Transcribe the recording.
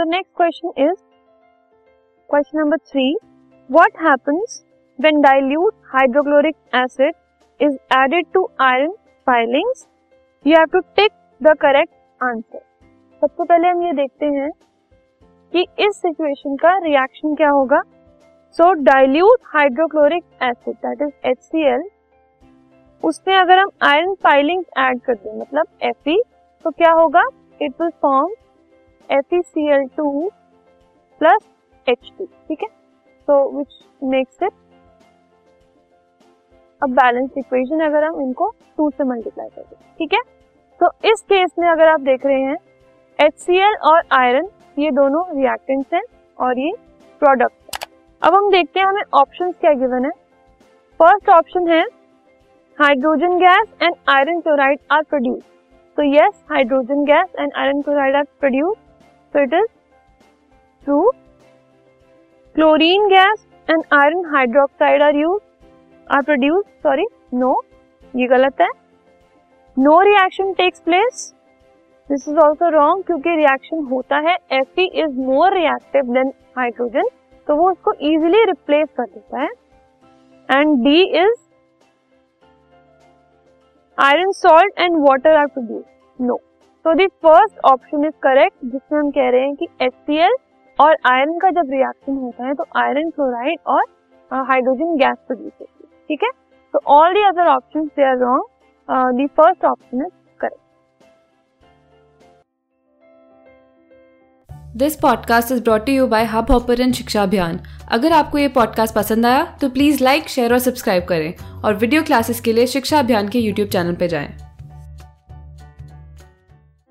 The next question is question number three what happens when dilute hydrochloric acid is added to iron filings you have to tick the correct answer सबसे पहले हम ये देखते हैं कि इस situation का रिएक्शन क्या होगा। So dilute hydrochloric acid that is H उसमें अगर हम आयरन फाइलिंग ऐड कर दें मतलब एफ़ e, तो क्या होगा? It will form F C L two plus H two ठीक है? सो विच मेक्स इट अब बैलेंस इक्वेशन अगर हम इनको टू से मल्टीप्लाई कर ठीक है? तो इस केस में अगर आप देख रहे हैं एच सी एल और आयरन ये दोनों रिएक्टेंट्स हैं और ये प्रोडक्ट है। अब हम देखते हैं हमें ऑप्शंस क्या गिवन है। फ़र्स्ट ऑप्शन है hydrogen gas and iron chloride are produce तो yes hydrogen gas and iron chloride are produce is true. Chlorine gas and iron hydroxide are used, are produced, sorry, no ये गलत है no reaction takes place this is also wrong क्योंकि reaction होता है F is more reactive than hydrogen तो वो उसको easily replace कर देता है and D is iron salt and water are produce no तो the first option is correct जिसमें हम कह रहे हैं कि एच और आयरन का जब रिएक्शन होता है तो आयरन क्लोराइड और हाइड्रोजन गैस प्रोड्यूस होती है, ठीक है? तो all the other option they are wrong the first option is correct this podcast is brought you by Hubhopper Shiksha Abhiyan अगर आपको ये पॉडकास्ट पसंद आया तो प्लीज़ लाइक शेयर और सब्सक्राइब करें और वीडियो क्लासेस के लिए शिक्षा अभियान के यूट्यूब चैनल पर जाएँ।